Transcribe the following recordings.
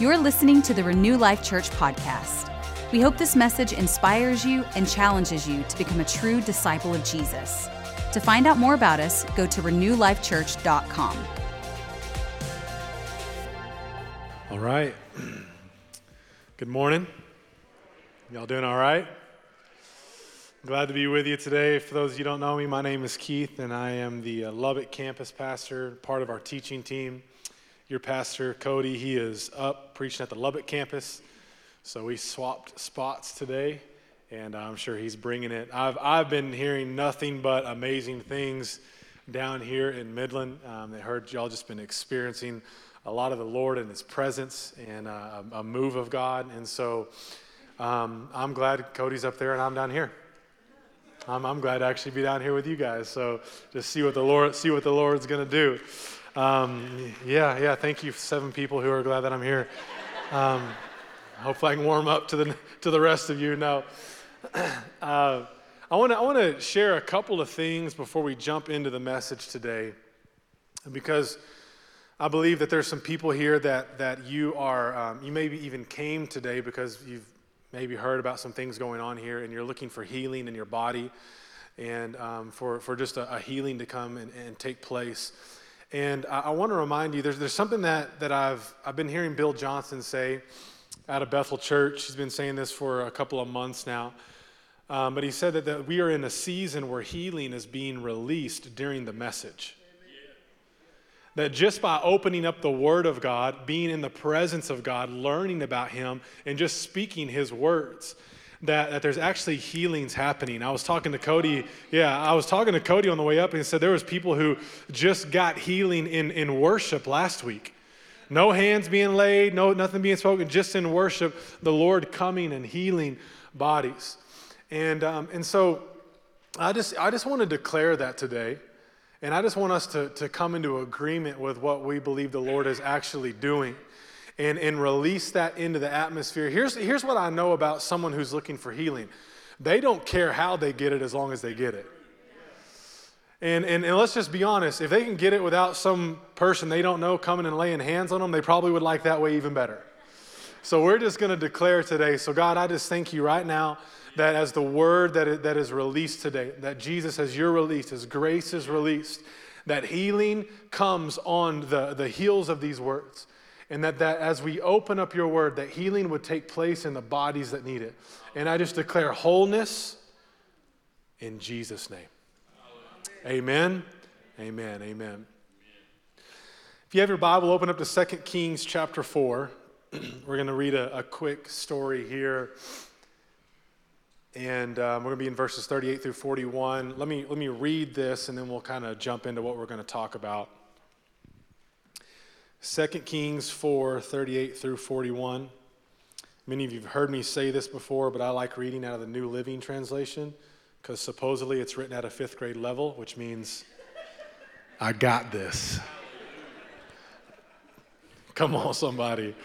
You're listening to the Renew Life Church podcast. We hope this message inspires you and challenges you to become a true disciple of Jesus. To find out more about us, go to renewlifechurch.com. All right. Good morning. Y'all doing all right? Glad to be with you today. For those of you don't know me, my name is Keith, and I am the uh, Lubbock campus pastor, part of our teaching team. Your pastor, Cody, he is up preaching at the Lubbock campus. So we swapped spots today, and I'm sure he's bringing it. I've, I've been hearing nothing but amazing things down here in Midland. Um, I heard y'all just been experiencing a lot of the Lord and His presence and uh, a, move of God. And so um, I'm glad Cody's up there and I'm down here. I'm, I'm glad to actually be down here with you guys. So just see what the Lord see what the Lord's to do. Um, yeah, yeah. Thank you, seven people who are glad that I'm here. Um, hopefully, I can warm up to the to the rest of you. Now, uh, I want to I want to share a couple of things before we jump into the message today, because I believe that there's some people here that that you are um, you maybe even came today because you've maybe heard about some things going on here and you're looking for healing in your body and um, for, for just a, a, healing to come and, and take place. And I, I want to remind you there's, there's something that, that I've, I've been hearing Bill Johnson say out of Bethel Church. He's been saying this for a couple of months now. Um, but he said that, that we are in a season where healing is being released during the message. That just by opening up the Word of God, being in the presence of God, learning about Him, and just speaking His words, that, that there's actually healings happening. I was talking to Cody, yeah, I was talking to Cody on the way up, and he said there was people who just got healing in, in worship last week. No hands being laid, no nothing being spoken, just in worship, the Lord coming and healing bodies. And, um, and so I just, I just want to declare that today and I just want us to, to come into agreement with what we believe the Lord is actually doing and, and release that into the atmosphere. Here's, here's what I know about someone who's looking for healing they don't care how they get it as long as they get it. And, and, and let's just be honest if they can get it without some person they don't know coming and laying hands on them, they probably would like that way even better. So we're just going to declare today. So, God, I just thank you right now that as the word that that is released today, that Jesus, as you're released, as grace is released, that healing comes on the, the heels of these words. And that, that as we open up your word, that healing would take place in the bodies that need it. And I just declare wholeness in Jesus' name. Amen. Amen. Amen. If you have your Bible, open up to 2 Kings chapter 4. We're going to read a, a quick story here and um, we're going to be in verses 38 through 41. Let me, let me read this, and then we'll kind of jump into what we're going to talk about. 2 Kings 4 38 through 41. Many of you have heard me say this before, but I like reading out of the New Living Translation because supposedly it's written at a fifth grade level, which means I got this. Come on, somebody.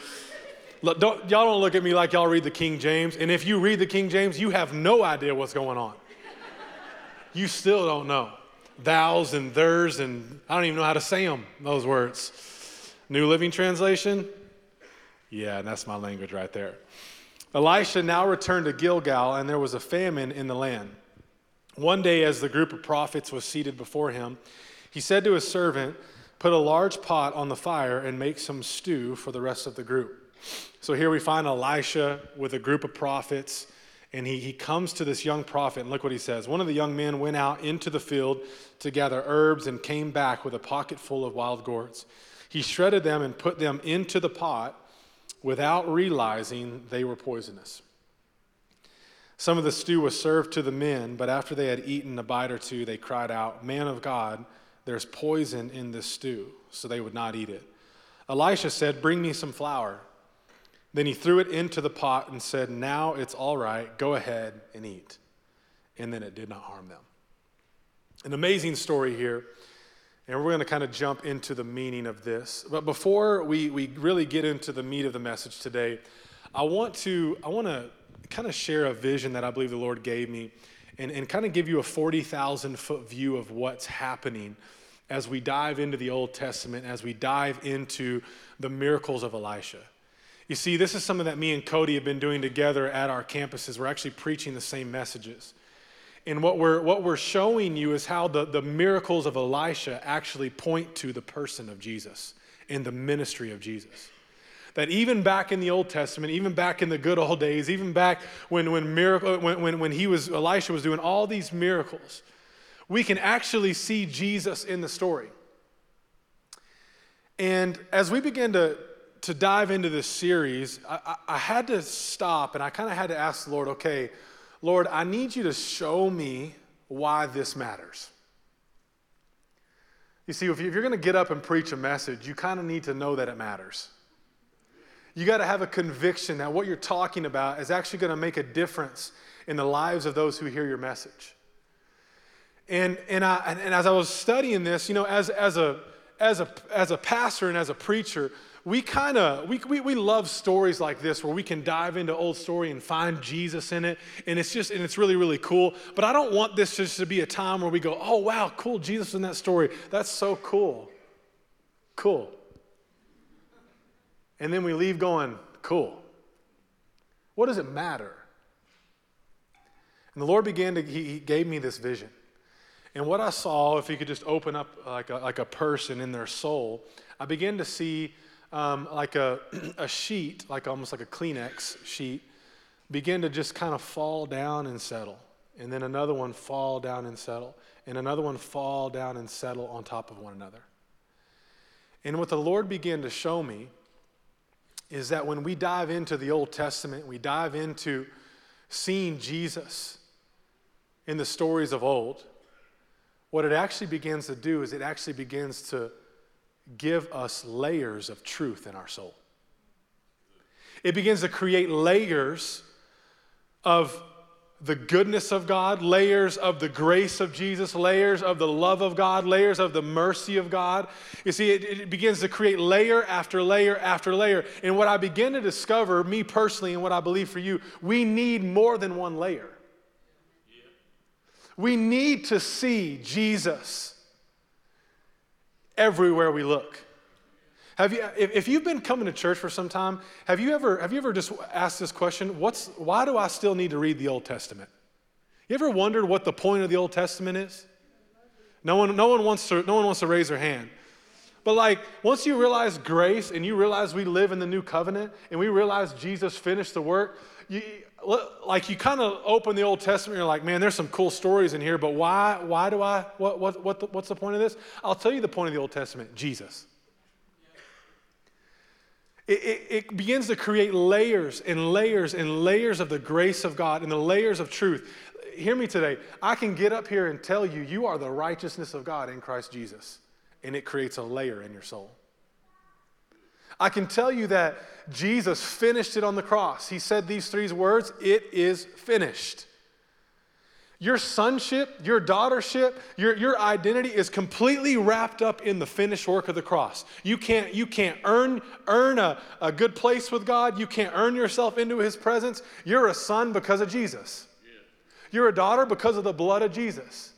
Look, don't, y'all don't look at me like y'all read the King James. And if you read the King James, you have no idea what's going on. You still don't know. Thous and theirs, and I don't even know how to say them, those words. New Living Translation? Yeah, and that's my language right there. Elisha now returned to Gilgal, and there was a famine in the land. One day, as the group of prophets was seated before him, he said to his servant, Put a large pot on the fire and make some stew for the rest of the group. So here we find Elisha with a group of prophets, and he, he comes to this young prophet, and look what he says. One of the young men went out into the field to gather herbs and came back with a pocket full of wild gourds. He shredded them and put them into the pot without realizing they were poisonous. Some of the stew was served to the men, but after they had eaten a bite or two, they cried out, Man of God, there's poison in this stew. So they would not eat it. Elisha said, Bring me some flour. Then he threw it into the pot and said, Now it's all right, go ahead and eat. And then it did not harm them. An amazing story here. And we're going to kind of jump into the meaning of this. But before we, we really get into the meat of the message today, I want to, I want to kind of share a vision that I believe the Lord gave me and, and kind of give you a 40,000 foot view of what's happening as we dive into the Old Testament, as we dive into the miracles of Elisha. You see, this is something that me and Cody have been doing together at our campuses. We're actually preaching the same messages. And what we're, what we're showing you is how the, the miracles of Elisha actually point to the person of Jesus and the ministry of Jesus. That even back in the Old Testament, even back in the good old days, even back when, when, miracle, when, when, when he was, Elisha was doing all these miracles, we can actually see Jesus in the story. And as we begin to, to dive into this series, I, I, I had to stop and I kind of had to ask the Lord, okay, Lord, I need you to show me why this matters. You see, if you're going to get up and preach a message, you kind of need to know that it matters. You got to have a conviction that what you're talking about is actually going to make a difference in the lives of those who hear your message. And, and, I, and as I was studying this, you know, as, as, a, as, a, as a pastor and as a preacher, we kind of we, we, we love stories like this where we can dive into old story and find jesus in it and it's just and it's really really cool. But i don't want this just to be a time where we go oh wow cool jesus in that story. That's so cool. Cool. And then we leave going cool. What does it matter? And the lord began to he, he gave me this vision. And what i saw if you could just open up like a, like a person in their soul i began to see um, like a, a sheet, like almost like a Kleenex sheet, begin to just kind of fall down and settle. And then another one fall down and settle. And another one fall down and settle on top of one another. And what the Lord began to show me is that when we dive into the Old Testament, we dive into seeing Jesus in the stories of old, what it actually begins to do is it actually begins to give us layers of truth in our soul. It begins to create layers of the goodness of God, layers of the grace of Jesus, layers of the love of God, layers of the mercy of God. You see, it, it, begins to create layer after layer after layer. And what I begin to discover, me personally, and what I believe for you, we need more than one layer. We need to see Jesus everywhere we look. Have you, if, you've been coming to church for some time, have you ever, have you ever just asked this question? What's, why do I still need to read the Old Testament? You ever wondered what the point of the Old Testament is? No one, no one, wants, to, no one wants to raise their hand. But like, once you realize grace and you realize we live in the new covenant and we realize Jesus finished the work, you, like you kind of open the Old Testament, you're like, man, there's some cool stories in here, but why, why do I, what, what, what the, what's the point of this? I'll tell you the point of the Old Testament Jesus. It, it, it, begins to create layers and layers and layers of the grace of God and the layers of truth. Hear me today. I can get up here and tell you, you are the righteousness of God in Christ Jesus, and it creates a layer in your soul. I can tell you that Jesus finished it on the cross. He said these three words it is finished. Your sonship, your daughtership, your, your identity is completely wrapped up in the finished work of the cross. You can't, you can't earn, earn a, a good place with God. You can't earn yourself into his presence. You're a son because of Jesus. You're a daughter because of the blood of Jesus.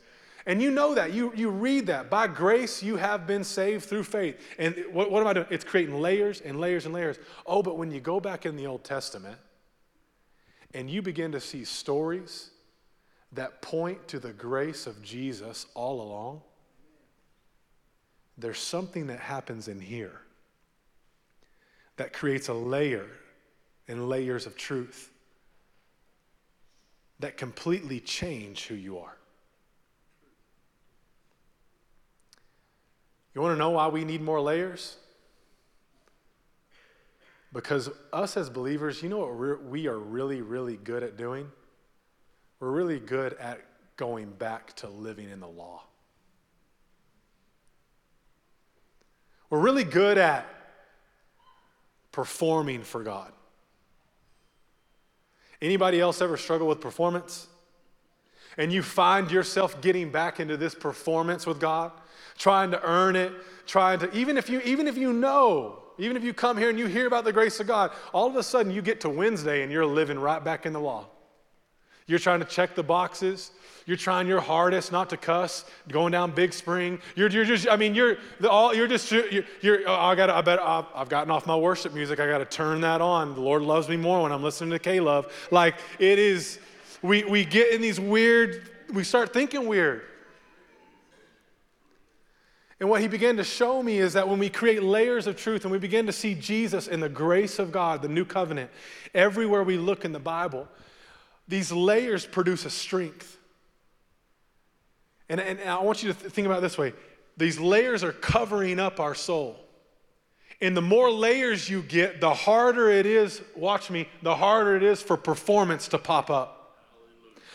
And you know that. You, you read that. By grace, you have been saved through faith. And what, what am I doing? It's creating layers and layers and layers. Oh, but when you go back in the Old Testament and you begin to see stories that point to the grace of Jesus all along, there's something that happens in here that creates a layer and layers of truth that completely change who you are. You want to know why we need more layers? Because us as believers, you know what we are really, really good at doing? We're really good at going back to living in the law. We're really good at performing for God. Anybody else ever struggle with performance? And you find yourself getting back into this performance with God? Trying to earn it, trying to, even if you, even if you know, even if you come here and you hear about the grace of God, all of a sudden you get to Wednesday and you're living right back in the law. You're trying to check the boxes. You're trying your hardest not to cuss, going down Big Spring. You're, you're just, I mean, you're the, all, you're just, you're, you're oh, I got, I bet I've, I've gotten off my worship music. I got to turn that on. The Lord loves me more when I'm listening to K-Love. Like it is, we we get in these weird, we start thinking weird. And what he began to show me is that when we create layers of truth and we begin to see Jesus in the grace of God, the new covenant, everywhere we look in the Bible, these layers produce a strength. And, and, I want you to th- think about this way these layers are covering up our soul. And the more layers you get, the harder it is, watch me, the harder it is for performance to pop up.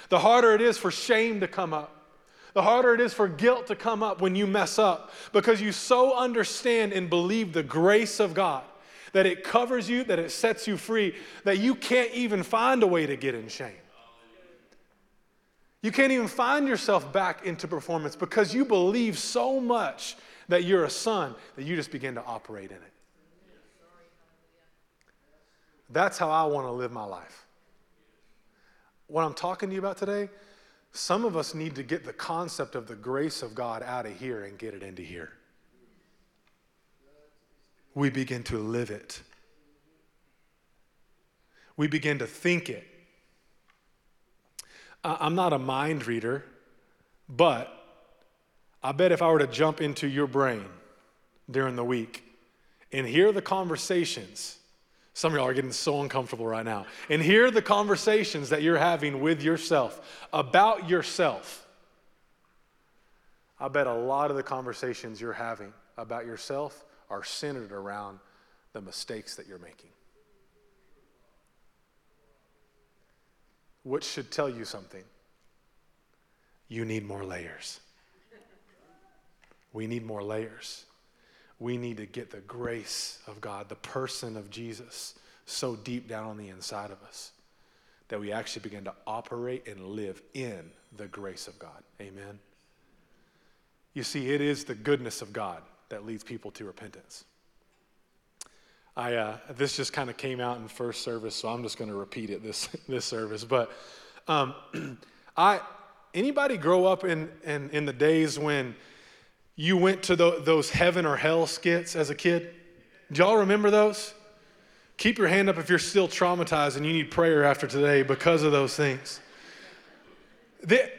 The harder it is for shame to come up the harder it is for guilt to come up when you mess up because you so understand and believe the grace of God that it covers you, that it sets you free, that you can't even find a way to get in shame. You can't even find yourself back into performance because you believe so much that you're a son that you just begin to operate in it. That's how I want to live my life. What I'm talking to you about today some of us need to get the concept of the grace of God out of here and get it into here. We begin to live it. We begin to think it. I'm not a mind reader, but I bet if I were to jump into your brain during the week and hear the conversations some of y'all are getting so uncomfortable right now. And hear the conversations that you're having with yourself about yourself. I bet a lot of the conversations you're having about yourself are centered around the mistakes that you're making. Which should tell you something. You need more layers. We need more layers we need to get the grace of God, the person of Jesus, so deep down on the inside of us that we actually begin to operate and live in the grace of God. Amen. You see, it is the goodness of God that leads people to repentance. I, uh, this just kind of came out in first service, so I'm just going to repeat it this, this service. But um, I, anybody grow up in, in, in the days when you went to the, those heaven or hell skits as a kid? Do y'all remember those? Keep your hand up if you're still traumatized and you need prayer after today because of those things. The,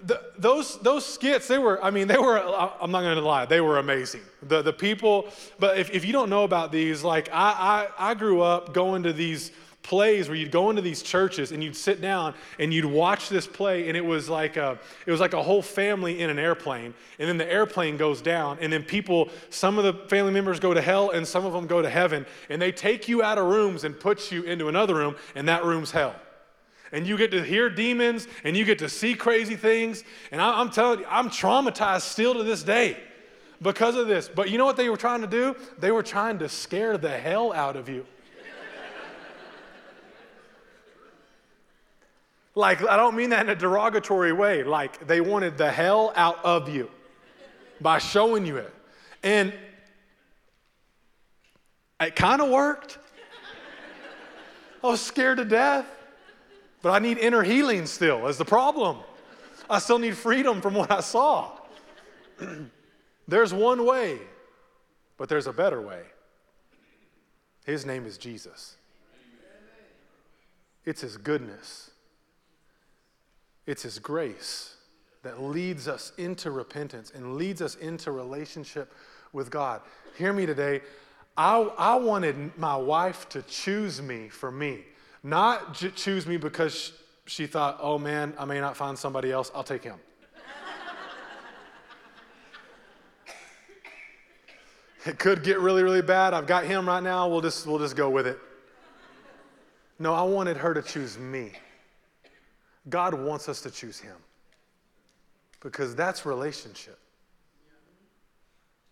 the, those, those skits, they were, I mean, they were, I'm not going to lie, they were amazing. The, the people, but if, if you don't know about these, like I, I, I grew up going to these plays where you'd go into these churches and you'd sit down and you'd watch this play and it was like a, it was like a whole family in an airplane. And then the airplane goes down and then people some of the family members go to hell and some of them go to heaven. And they take you out of rooms and put you into another room and that room's hell. And you get to hear demons and you get to see crazy things. And I, i'm telling you i'm traumatized still to this day because of this. But you know what they were trying to do? They were trying to scare the hell out of you Like, I don't mean that in a derogatory way. Like, they wanted the hell out of you by showing you it. And it kind of worked. I was scared to death. But I need inner healing still, is the problem. I still need freedom from what I saw. there's one way, but there's a better way. His name is Jesus. It's His goodness. It's His grace that leads us into repentance and leads us into relationship with God. Hear me today. I, I wanted my wife to choose me for me, not j- choose me because she thought, oh man, I may not find somebody else, I'll take him. it could get really, really bad. I've got him right now, we'll just, we'll just go with it. No, I wanted her to choose me. God wants us to choose Him because that's relationship.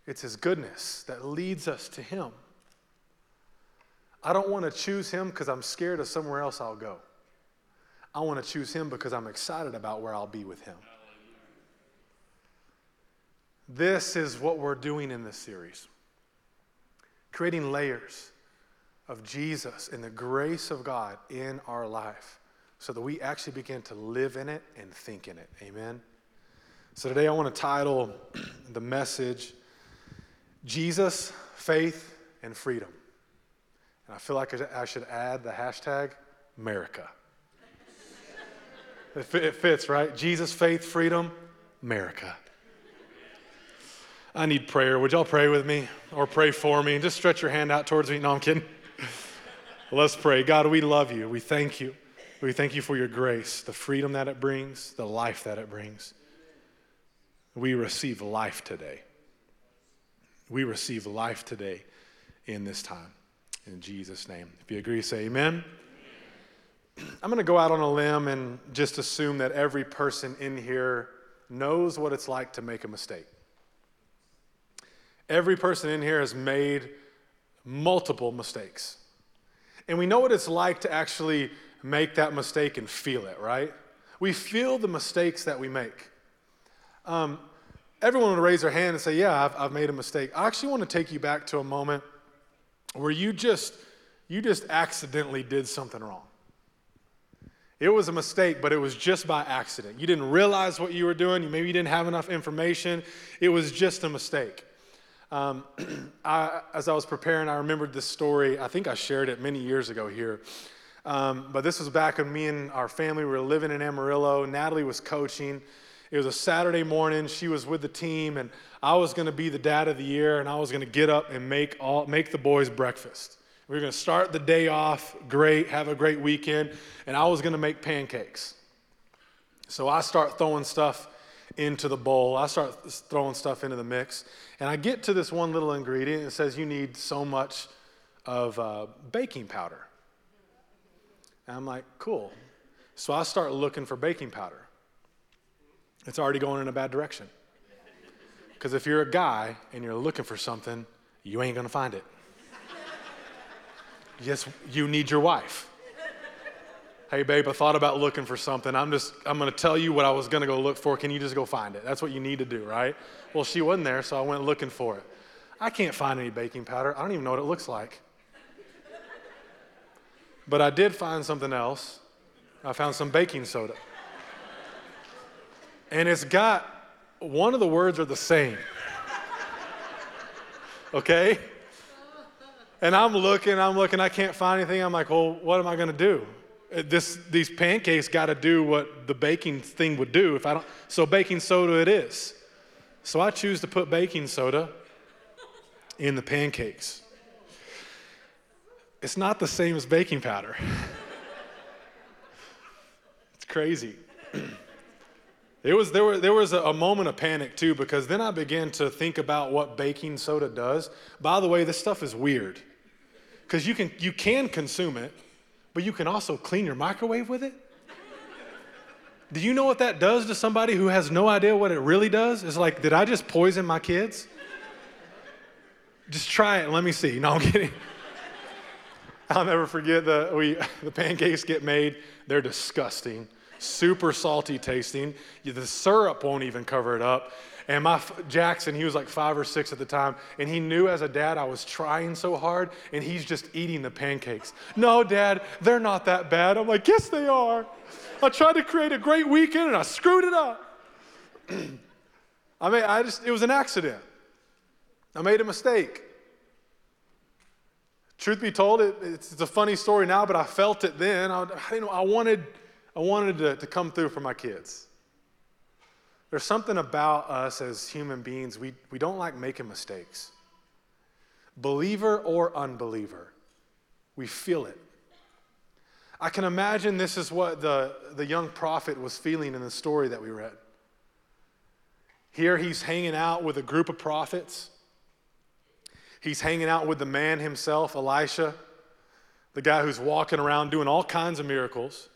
It's His goodness that leads us to Him. I don't want to choose Him because I'm scared of somewhere else I'll go. I want to choose Him because I'm excited about where I'll be with Him. This is what we're doing in this series creating layers of Jesus and the grace of God in our life so that we actually begin to live in it and think in it. Amen. So today I want to title the message Jesus, Faith, and Freedom. And I feel like I should add the hashtag America. It fits, right? Jesus, faith, freedom, America. I need prayer. Would y'all pray with me or pray for me? Just stretch your hand out towards me. No, I'm kidding. Let's pray. God, we love you. We thank you. We thank you for your grace, the freedom that it brings, the life that it brings. We receive life today. We receive life today in this time. In Jesus' name. If you agree, say amen. I'm going to go out on a limb and just assume that every person in here knows what it's like to make a mistake. Every person in here has made multiple mistakes. And we know what it's like to actually make that mistake and feel it, right? We feel the mistakes that we make. Um, everyone would raise their hand and say, Yeah, I've, I've made a mistake. I actually want to take you back to a moment where you just you just accidentally did something wrong. It was a mistake, but it was just by accident. You didn't realize what you were doing. Maybe you didn't have enough information. It was just a mistake. Um, I, as I was preparing, I remembered this story. I think I shared it many years ago here. Um, but this was back when me and our family were living in Amarillo. Natalie was coaching. It was a Saturday morning. She was with the team, and I was going to be the dad of the year, and I was going to get up and make, all, make the boys breakfast. We were going to start the day off great, have a great weekend, and I was going to make pancakes. So I start throwing stuff into the bowl. I start throwing stuff into the mix, and I get to this one little ingredient. It says you need so much of uh, baking powder. And I'm like, cool. So I start looking for baking powder. It's already going in a bad direction. Because if you're a guy and you're looking for something, you ain't to find it. Yes, you need your wife. Hey, babe, I thought about looking for something. I'm just, I'm to tell you what I was to go look for. Can you just go find it? That's what you need to do, right? Well, she wasn't there, so I went looking for it. I can't find any baking powder. I don't even know what it looks like. But I did find something else. I found some baking soda. And it's got one of the words are the same. Okay? And I'm looking, I'm looking, I can't find anything. I'm like, well, what am I to do? Uh, this, these pancakes got to do what the baking thing would do. If I don't, so baking soda it is. So I choose to put baking soda in the pancakes. It's not the same as baking powder. it's crazy. It was, there, were, there was a, a, moment of panic too, because then I began to think about what baking soda does. By the way, this stuff is weird because you can, you can consume it, but you can also clean your microwave with it. Do you know what that does to somebody who has no idea what it really does? It's like, did I just poison my kids? Just try it and let me see. No, I'm kidding. I'll never forget the, we, the pancakes get made. They're disgusting, super salty tasting. The syrup won't even cover it up. And my Jackson, he was like five or six at the time, and he knew as a dad I was trying so hard, and he's just eating the pancakes. No, dad, they're not that bad. I'm like, yes, they are. I tried to create a great weekend and I screwed it up. I mean, I just, it was an accident. I made a mistake. Truth be told, it, it's, it's, a funny story now, but I felt it then. I, you know, I wanted, I wanted to, to come through for my kids. There's something about us as human beings, we, we don't like making mistakes. Believer or unbeliever, we feel it. I can imagine this is what the, the young prophet was feeling in the story that we read. Here he's hanging out with a group of prophets. He's hanging out with the man himself, Elisha, the guy who's walking around doing all kinds of miracles.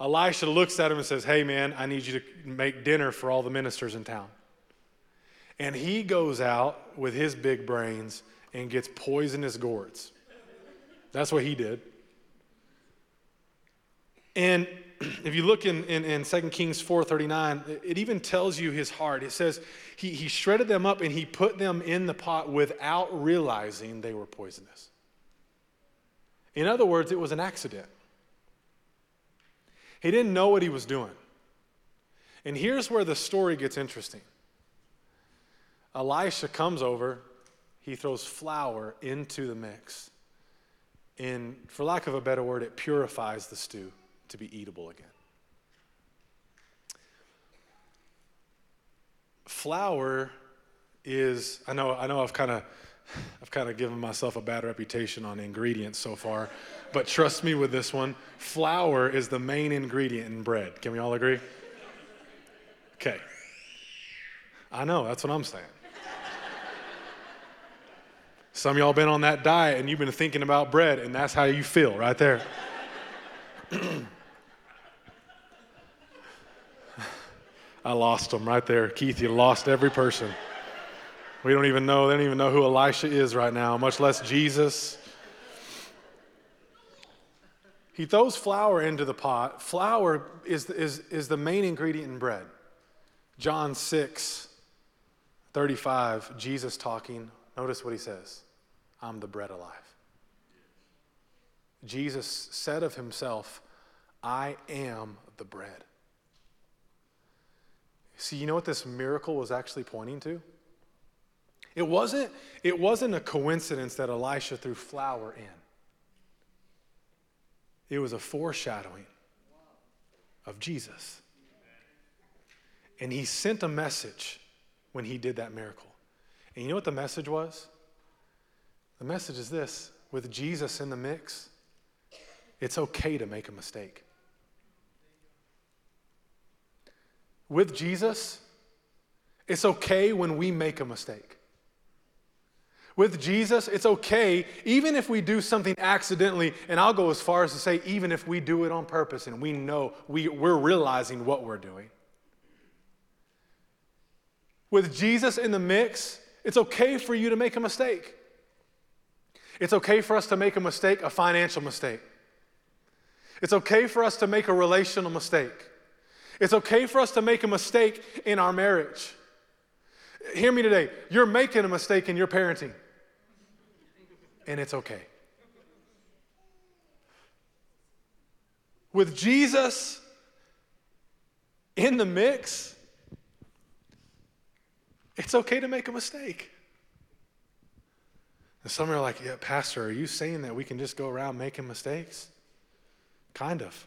Elisha looks at him and says, Hey, man, I need you to make dinner for all the ministers in town. And he goes out with his big brains and gets poisonous gourds. That's what he did. And if you look in, in, in 2 Kings 4.39, it even tells you his heart. It says he, he shredded them up and he put them in the pot without realizing they were poisonous. In other words, it was an accident. He didn't know what he was doing. And here's where the story gets interesting Elisha comes over, he throws flour into the mix. And for lack of a better word, it purifies the stew to be eatable again. Flour is, I know, I know I've kind of I've kind of given myself a bad reputation on ingredients so far, but trust me with this one flour is the main ingredient in bread. Can we all agree? Okay. I know, that's what I'm saying. Some y'all been on that diet and you've been thinking about bread, and that's how you feel right there. I lost them right there. Keith, you lost every person. We don't even know, they don't even know who Elisha is right now, much less Jesus. He throws flour into the pot. Flour is, is, is the main ingredient in bread. John 6, 35, Jesus talking. Notice what he says I'm the bread alive. Jesus said of himself, I am the bread. See, you know what this miracle was actually pointing to? It wasn't, it wasn't a coincidence that Elisha threw flour in. It was a foreshadowing of Jesus. And he sent a message when he did that miracle. And you know what the message was? The message is this with Jesus in the mix, it's okay to make a mistake. With Jesus, it's okay when we make a mistake. With Jesus, it's okay, even if we do something accidentally, and I'll go as far as to say, even if we do it on purpose and we know we, we're realizing what we're doing. With Jesus in the mix, it's okay for you to make a mistake. It's okay for us to make a mistake, a financial mistake. It's okay for us to make a relational mistake. It's okay for us to make a mistake in our marriage. Hear me today. You're making a mistake in your parenting and it's okay. With Jesus in the mix, it's okay to make a mistake. And some are like, yeah, Pastor, are you saying that we can just go around making mistakes? Kind of.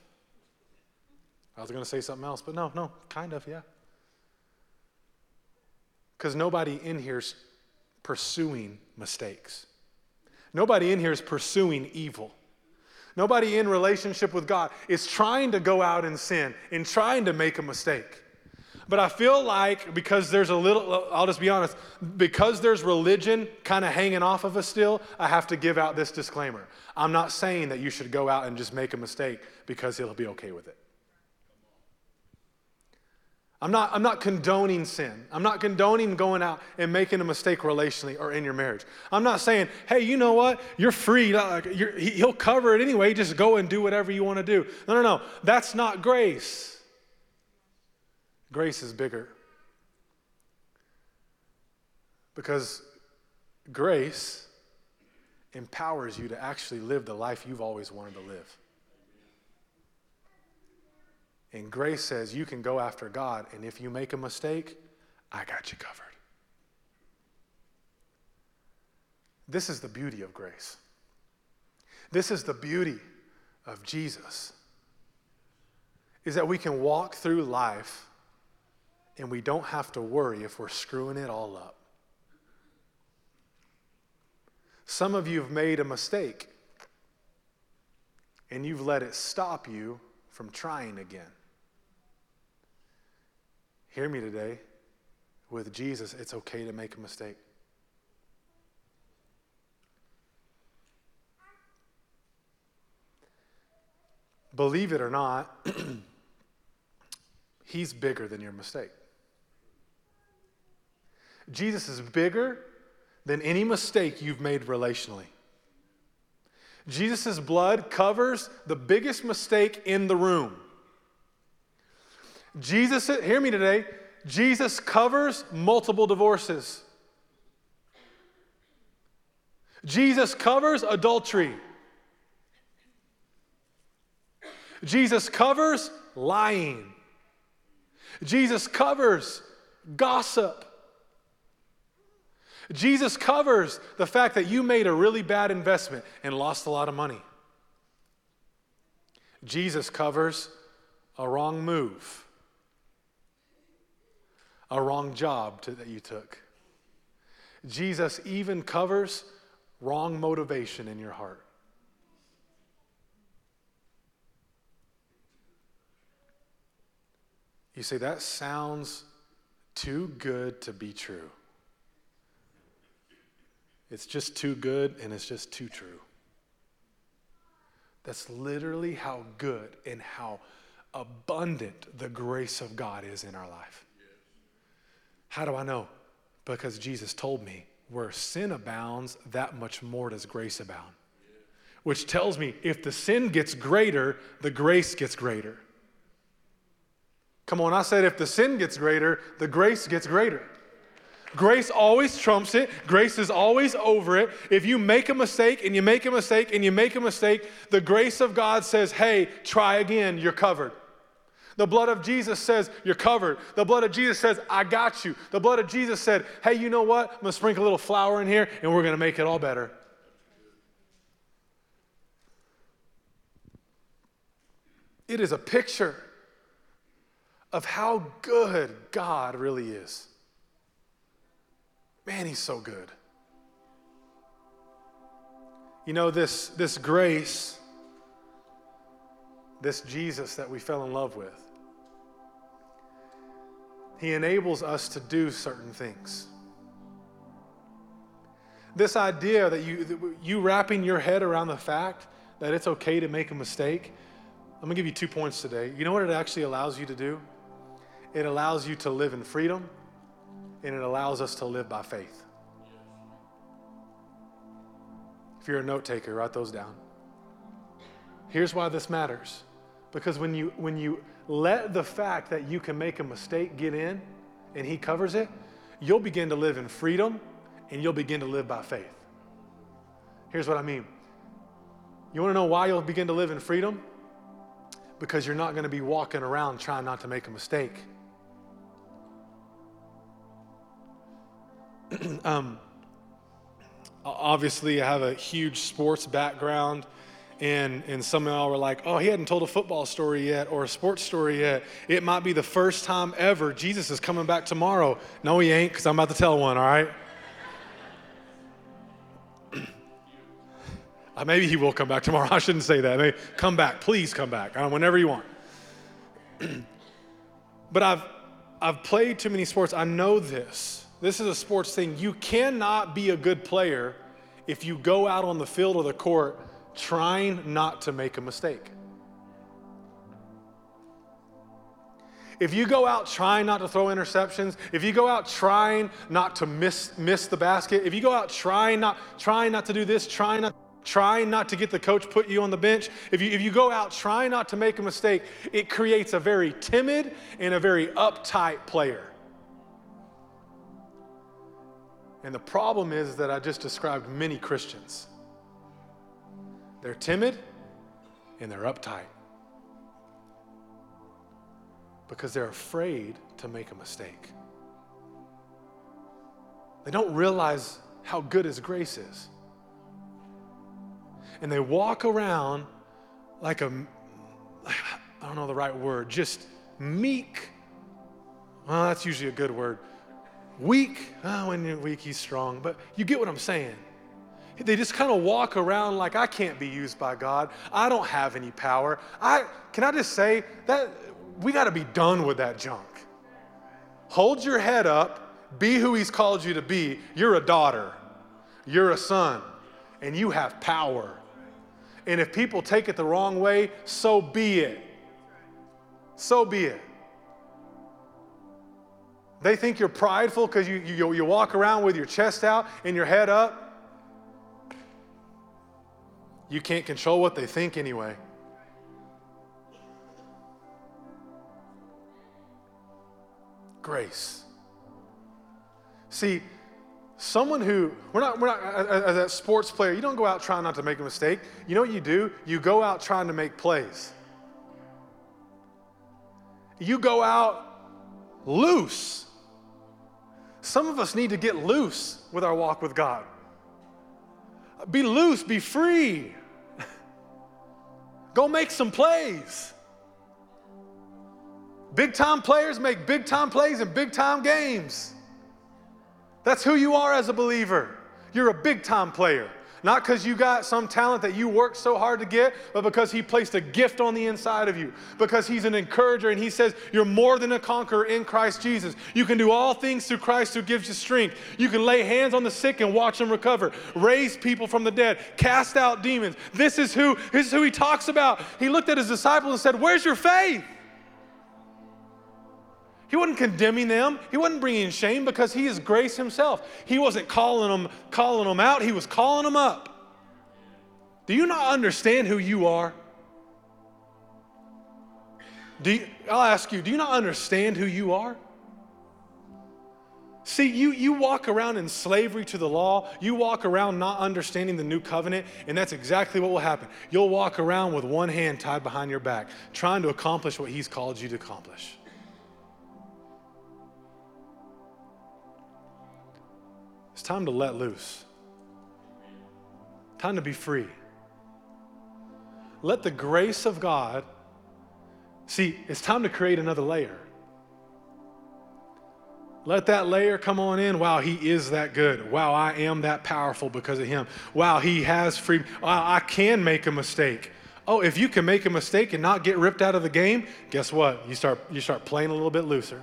I was going to say something else, but no, no, kind of, yeah. Because nobody in here's pursuing mistakes. Nobody in here is pursuing evil. Nobody in relationship with God is trying to go out and sin and trying to make a mistake. But I feel like because there's a little, I'll just be honest, because there's religion kind of hanging off of us still, I have to give out this disclaimer. I'm not saying that you should go out and just make a mistake because he'll be okay with it. I'm not, I'm not condoning sin. I'm not condoning going out and making a mistake relationally or in your marriage. I'm not saying, hey, you know what? You're free. You're, he'll cover it anyway. Just go and do whatever you want to do. No, no, no. That's not grace. Grace is bigger. Because grace empowers you to actually live the life you've always wanted to live. And grace says you can go after God, and if you make a mistake, I got you covered. This is the beauty of grace. This is the beauty of Jesus. Is that we can walk through life and we don't have to worry if we're screwing it all up. Some of you have made a mistake and you've let it stop you from trying again. Hear me today. With Jesus, it's okay to make a mistake. Believe it or not, He's bigger than your mistake. Jesus is bigger than any mistake you've made relationally. Jesus' blood covers the biggest mistake in the room. Jesus, hear me today, Jesus covers multiple divorces. Jesus covers adultery. Jesus covers lying. Jesus covers gossip. Jesus covers the fact that you made a really bad investment and lost a lot of money. Jesus covers a wrong move, a wrong job to, that you took. Jesus even covers wrong motivation in your heart. You say, that sounds too good to be true. It's just too good and it's just too true. That's literally how good and how abundant the grace of God is in our life. How do I know? Because Jesus told me where sin abounds, that much more does grace abound. Which tells me if the sin gets greater, the grace gets greater. Come on, I said if the sin gets greater, the grace gets greater. Grace always trumps it. Grace is always over it. If you make a mistake and you make a mistake and you make a mistake, the grace of God says, hey, try again, you're covered. The blood of Jesus says, You're covered. The blood of Jesus says, I got you. The blood of Jesus said, Hey, you know what? I'm going to sprinkle a little flour in here and we're going to make it all better. It is a picture of how good God really is. Man, he's so good. You know, this, this grace, this Jesus that we fell in love with, he enables us to do certain things. This idea that you, you wrapping your head around the fact that it's okay to make a mistake, I'm gonna give you two points today. You know what it actually allows you to do? It allows you to live in freedom and it allows us to live by faith. If you're a note taker, write those down. Here's why this matters. Because when you, when you let the fact that you can make a mistake get in and He covers it, you'll begin to live in freedom and you'll begin to live by faith. Here's what I mean. You want to know why you'll begin to live in freedom? Because you're not going to be walking around trying not to make a mistake. um, obviously, I have a huge sports background. And, and some of y'all were like, oh, he hadn't told a football story yet or a sports story yet. It might be the first time ever. Jesus is coming back tomorrow. No, he ain't, because I'm about to tell one, all right? uh, maybe he will come back tomorrow. I shouldn't say that. Maybe, come back. Please come back. Uh, whenever you want. but I've, I've played too many sports. I know this this is a sports thing. You cannot be a good player if you go out on the field or the court trying not to make a mistake. If you go out trying not to throw interceptions, if you go out trying not to miss, miss the basket, if you go out trying not, trying not to do this, trying not, trying not to get the coach put you on the bench, if you, if you go out trying not to make a mistake, it creates a very timid and a very uptight player. And the problem is that I just described many Christians. They're timid and they're uptight because they're afraid to make a mistake. They don't realize how good His grace is. And they walk around like a, I don't know the right word, just meek. Well, that's usually a good word weak. Oh, when you're weak, he's strong. But you get what I'm saying. They just kind of walk around like I can't be used by God. I don't have any power. I can I just say that we got to be done with that junk. Hold your head up, be who he's called you to be. You're a daughter. You're a son, and you have power. And if people take it the wrong way, so be it. So be it. They think you're prideful because you, you, you walk around with your chest out and your head up. You can't control what they think anyway. Grace. See, someone who we're not we're not as a sports player you don't go out trying not to make a mistake you know what you do you go out trying to make plays You go out loose. Some of us need to get loose with our walk with God. Be loose, be free. Go make some plays. Big time players make big time plays in big time games. That's who you are as a believer. You're a big time player. Not because you got some talent that you worked so hard to get, but because He placed a gift on the inside of you. Because He's an encourager and He says, You're more than a conqueror in Christ Jesus. You can do all things through Christ who gives you strength. You can lay hands on the sick and watch them recover, raise people from the dead, cast out demons. This is who, this is who He talks about. He looked at His disciples and said, Where's your faith? He wasn't condemning them. He wasn't bringing shame because he is grace himself. He wasn't calling them, calling them out. He was calling them up. Do you not understand who you are? Do you, I'll ask you, do you not understand who you are? See, you, you walk around in slavery to the law. You walk around not understanding the new covenant, and that's exactly what will happen. You'll walk around with one hand tied behind your back, trying to accomplish what He's called you to accomplish. It's time to let loose. Time to be free. Let the grace of God, see, it's time to create another layer. Let that layer come on in. Wow, he is that good. Wow, I am that powerful because of him. Wow, he has free. Wow, I can make a mistake. Oh, if you can make a mistake and not get ripped out of the game, guess what? You start you start playing a little bit looser.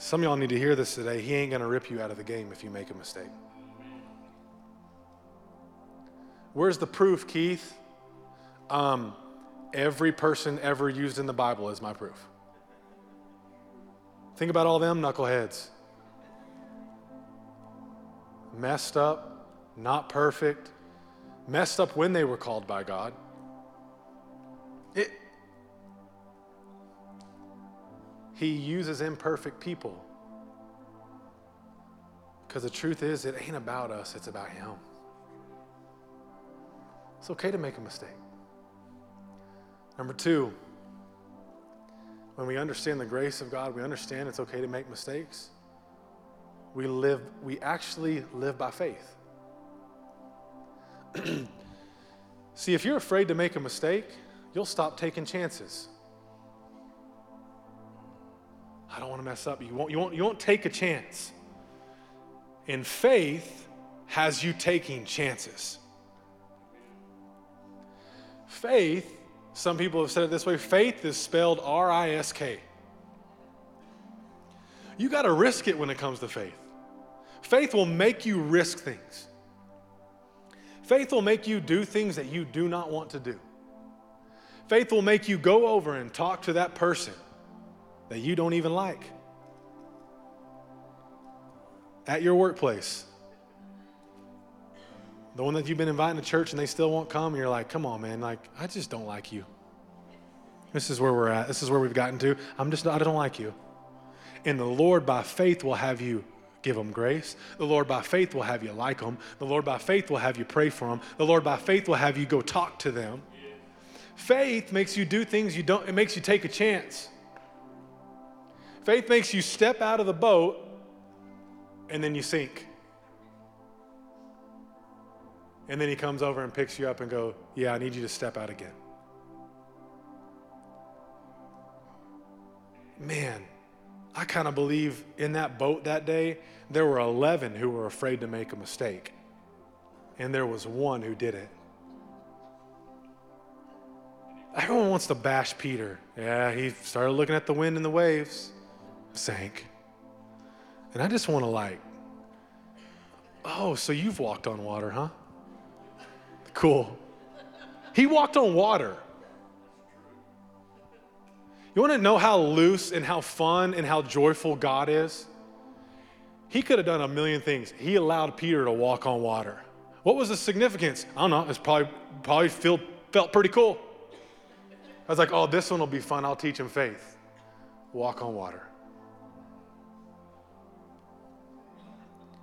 Some of y'all need to hear this today. He ain't going to rip you out of the game if you make a mistake. Where's the proof, Keith? Um, every person ever used in the Bible is my proof. Think about all them knuckleheads. Messed up, not perfect, messed up when they were called by God. He uses imperfect people. Because the truth is, it ain't about us, it's about Him. It's okay to make a mistake. Number two, when we understand the grace of God, we understand it's okay to make mistakes. We live, we actually live by faith. See, if you're afraid to make a mistake, you'll stop taking chances. I don't want to mess up. You won't, you won't, you won't take a chance. And faith has you taking chances. Faith, some people have said it this way faith is spelled R I S K. You got to risk it when it comes to faith. Faith will make you risk things. Faith will make you do things that you do not want to do. Faith will make you go over and talk to that person that you don't even like at your workplace. The one that you've been inviting to church and they still won't come, and you're like, come on, man, like, I just don't like you. This is where we're at. This is where we've gotten to. I'm just, I don't like you. And the Lord, by faith, will have you give them grace. The Lord, by faith, will have you like them. The Lord, by faith, will have you pray for them. The Lord, by faith, will have you go talk to them. Faith makes you do things you don't, it makes you take a chance. Faith makes you step out of the boat and then you sink. And then he comes over and picks you up and go, "Yeah, I need you to step out again." Man, I kind of believe in that boat that day, there were 11 who were afraid to make a mistake. And there was one who did it. Everyone wants to bash Peter. Yeah, he started looking at the wind and the waves sank. And I just want to, like, oh, so you've walked on water, huh? Cool. He walked on water. You want to know how loose and how fun and how joyful God is? He could have done a million things. He allowed Peter to walk on water. What was the significance? I don't know. It's probably probably feel, felt pretty cool. I was like, oh, this one will be fun. I'll teach him faith. Walk on water.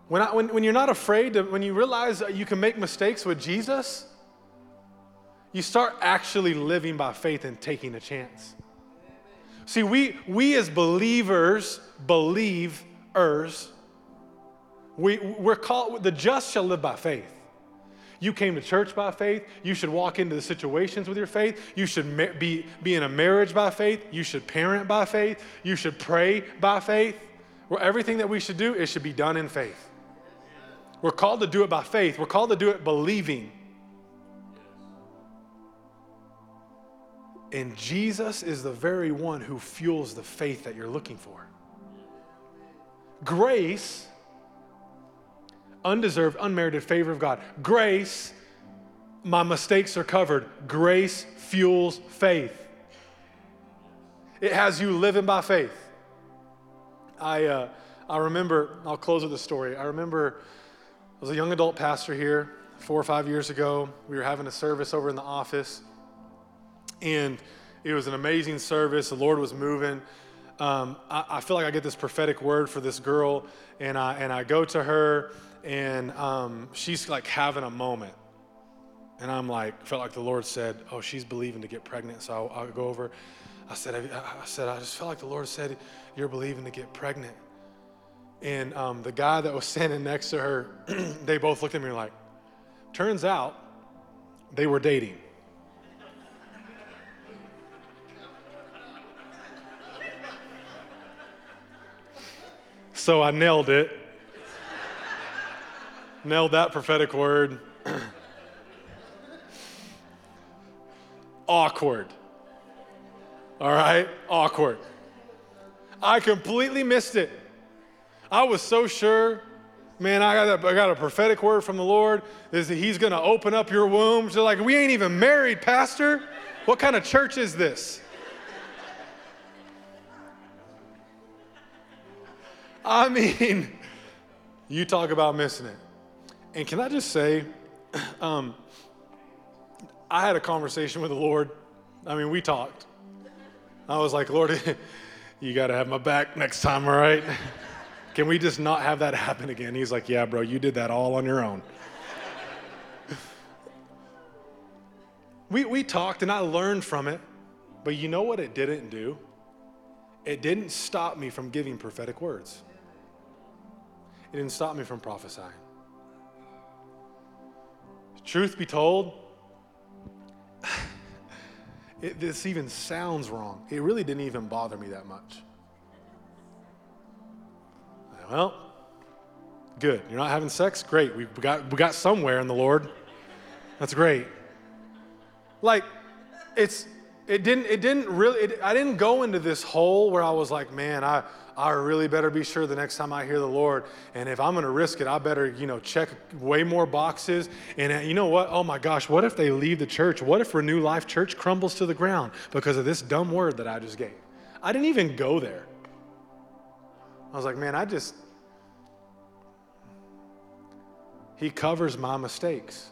When, I, when, when you're not afraid, to, when you realize you can make mistakes with Jesus, you start actually living by faith and taking a chance. See, we, we as believers, believers, we, we're called, the just shall live by faith. You came to church by faith. You should walk into the situations with your faith. You should be, be in a marriage by faith. You should parent by faith. You should pray by faith. Well, everything that we should do, it should be done in faith. We're called to do it by faith. We're called to do it believing. And Jesus is the very one who fuels the faith that you're looking for. Grace undeserved, unmerited favor of God. Grace, my mistakes are covered. Grace fuels faith. It has you living by faith. I, uh, I remember, I'll close with a story. I remember was a young adult pastor here four or five years ago. We were having a service over in the office, and it was an amazing service. The Lord was moving. Um, I, I, feel like I get this prophetic word for this girl, and I, and I go to her, and um, she's like having a moment. And I'm like, felt like the Lord said, Oh, she's believing to get pregnant. So I'll, I'll go over. I said, I, I, said, I just felt like the Lord said, You're believing to get pregnant. And um, the guy that was standing next to her, they both looked at me like, Turns out they were dating. So I nailed it nailed that prophetic word. Awkward. All right? Awkward. I completely missed it. I was so sure, man, I got a, I got a prophetic word from the Lord. Is that He's going to open up your womb. They're like, we ain't even married, Pastor. What kind of church is this? I mean, you talk about missing it. And can I just say, um, I had a conversation with the Lord. I mean, we talked. I was like, Lord, you got to have my back next time, all right? Can we just not have that happen again? He's like, Yeah, bro, you did that all on your own. we, we talked and I learned from it, but you know what it didn't do? It didn't stop me from giving prophetic words, it didn't stop me from prophesying. Truth be told, it, this even sounds wrong. It really didn't even bother me that much. Well, good. You're not having sex? Great. We got, we got somewhere in the Lord. That's great. Like, it's, it didn't, it didn't really, it, I didn't go into this hole where I was like, man, I, I really better be sure the next time I hear the Lord. And if I'm going to risk it, I better, you know, check way more boxes. And uh, you know what? Oh my gosh, what if they leave the church? What if Renew Life Church crumbles to the ground because of this dumb word that I just gave? I didn't even go there. I was like, man, I just, He covers my mistakes.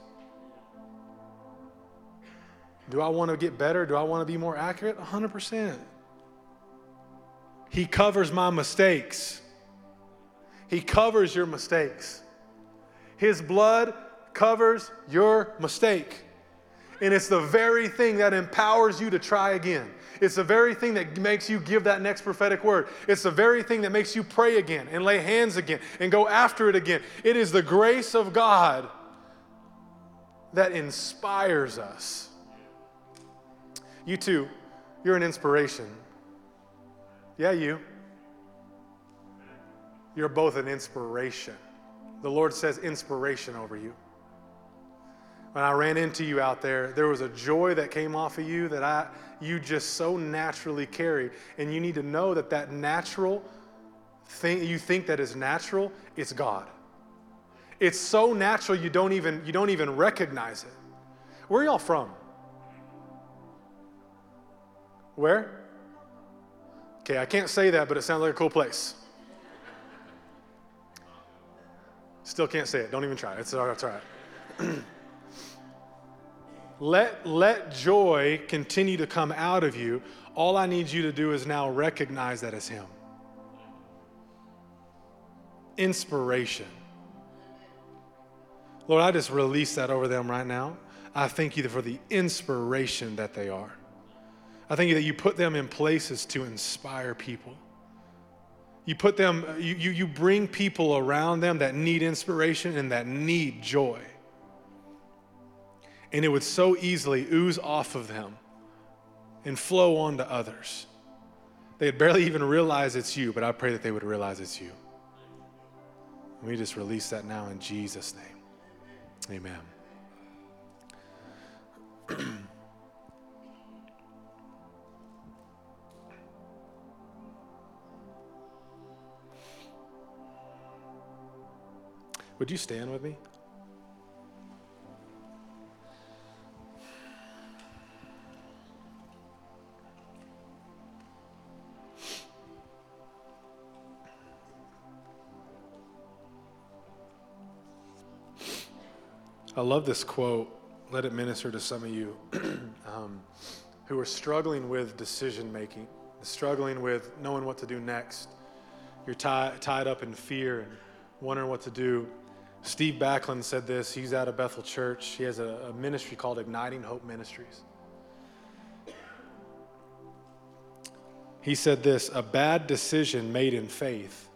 Do I want to get better? Do I want to be more accurate? 100%. He covers my mistakes. He covers your mistakes. His blood covers your mistake. And it's the very thing that empowers you to try again. It's the very thing that makes you give that next prophetic word. It's the very thing that makes you pray again and lay hands again and go after it again. It is the grace of God that inspires us. You too, you're an inspiration. Yeah, you. You're both an inspiration. The Lord says inspiration over you. When I ran into you out there, there was a joy that came off of you that I you just so naturally carry and you need to know that that natural thing you think that is natural, it's God. It's so natural you don't even you don't even recognize it. Where are y'all from? Where? Okay, I can't say that, but it sounds like a cool place. Still can't say it. Don't even try. It's all right. It's all right. let, let joy continue to come out of you. All I need you to do is now recognize that as Him. Inspiration. Lord, I just release that over them right now. I thank you for the inspiration that they are. I thank you that you put them in places to inspire people. You put them, you, you, you bring people around them that need inspiration and that need joy. And it would so easily ooze off of them and flow on to others. They'd barely even realize it's you, but I pray that they would realize it's you. And we just release that now in Jesus' name. Amen. Would you stand with me? I love this quote. Let it minister to some of you um, who are struggling with decision making, struggling with knowing what to do next. You're tie, tied up in fear and wondering what to do. Steve Backlund said this. He's out of Bethel Church. He has a, a ministry called Igniting Hope Ministries. He said this a bad decision made in faith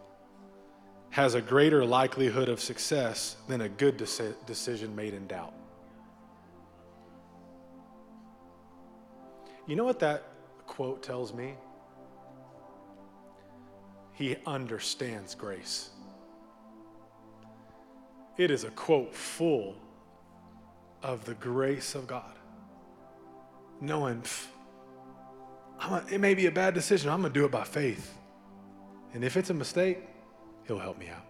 has a greater likelihood of success than a good deci- decision made in doubt. You know what that quote tells me? He understands grace. It is a quote full of the grace of God. Knowing a, it may be a bad decision, I'm going to do it by faith. And if it's a mistake, He'll help me out.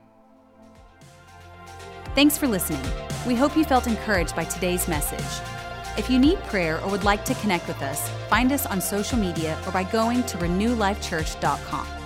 Thanks for listening. We hope you felt encouraged by today's message. If you need prayer or would like to connect with us, find us on social media or by going to renewlifechurch.com.